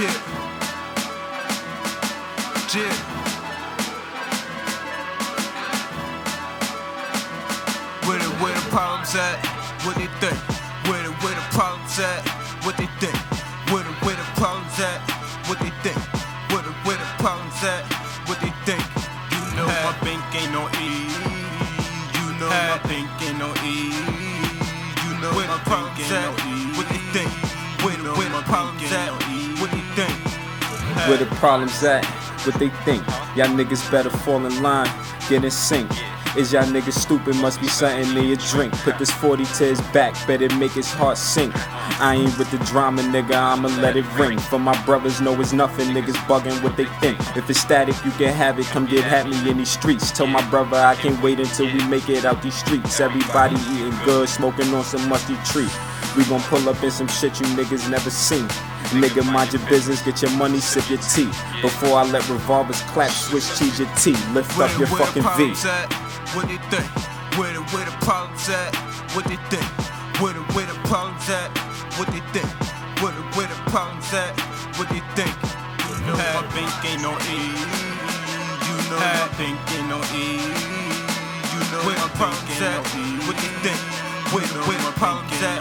Shit. Where the, where the problems at? What they think? Where the, where the problems at? What they think? Where the, where the problems at? What they think? Where the, where the problems at? What they think? You know my bank ain't no E. You know my bank ain't no E. You know Where my bank ain't at? no E. What they think? Where the, where the problems at? What they think? Where the problems at? What they think? Y'all niggas better fall in line, get in sync. Is y'all niggas stupid? Must be something in your drink. Put this 40 to his back, better make his heart sink. I ain't with the drama, nigga, I'ma let it ring. For my brothers, know it's nothing, niggas bugging what they think. If it's static, you can have it, come get at me in these streets. Tell my brother I can't wait until we make it out these streets. Everybody eating good, smoking on some musty tree. We gon' pull up in some shit you niggas never seen. Nigga, mind your business, get your money, sip your tea. Before I let revolvers clap, switch cheese your tea. Lift Where up the, your where the fucking V. problems at? What they think? Where the, where the problems at? What they think? Where the, where the problems at? What they think? Where the, where the problems at? What they think? You know my bank ain't no E. You know my bank ain't no E. You know Where my the bank problems ain't at? no E. What they think? Where the, where the problems at?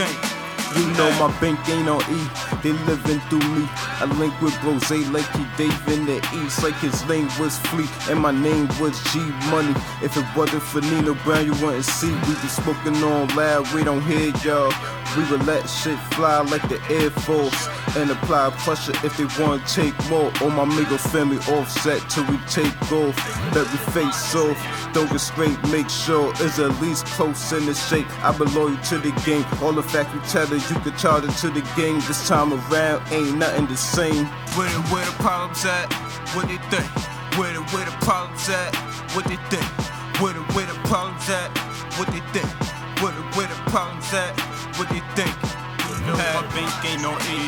You know my bank ain't on E, they living through me. I link with Rose like he Dave in the East, like his name was Fleet and my name was G Money. If it wasn't for Nino Brown, you wouldn't see. We be smoking on loud, we don't hear y'all. We would let shit fly like the Air Force and apply pressure if they wanna take more. All my Migo family offset till we take off. Bet we face off, don't get straight, make sure it's at least close in the shape. I been loyal to the game. All the fact you tell her you can charge it to the game. This time around ain't nothing the same. Where where the problems at? What they think? Where the, where the problems at? What they think? Where the, where the problems at? What they think? Where the, where the problems at? What they think? You know my bank ain't no E.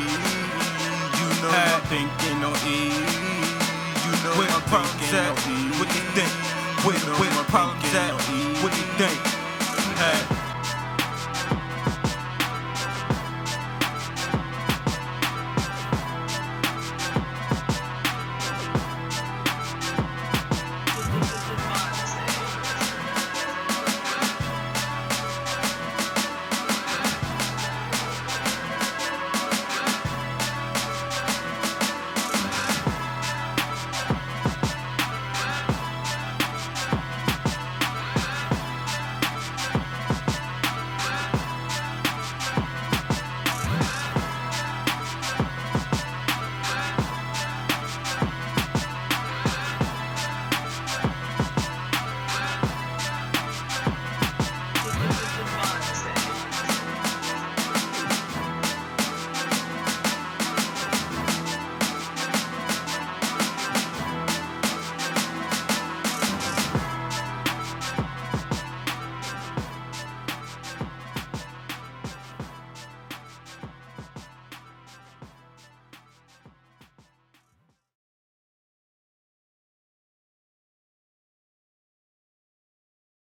You know my bank ain't no E. You know Where my bank ain't no E. What they think? Where the, where the problems at? What they think? Hey.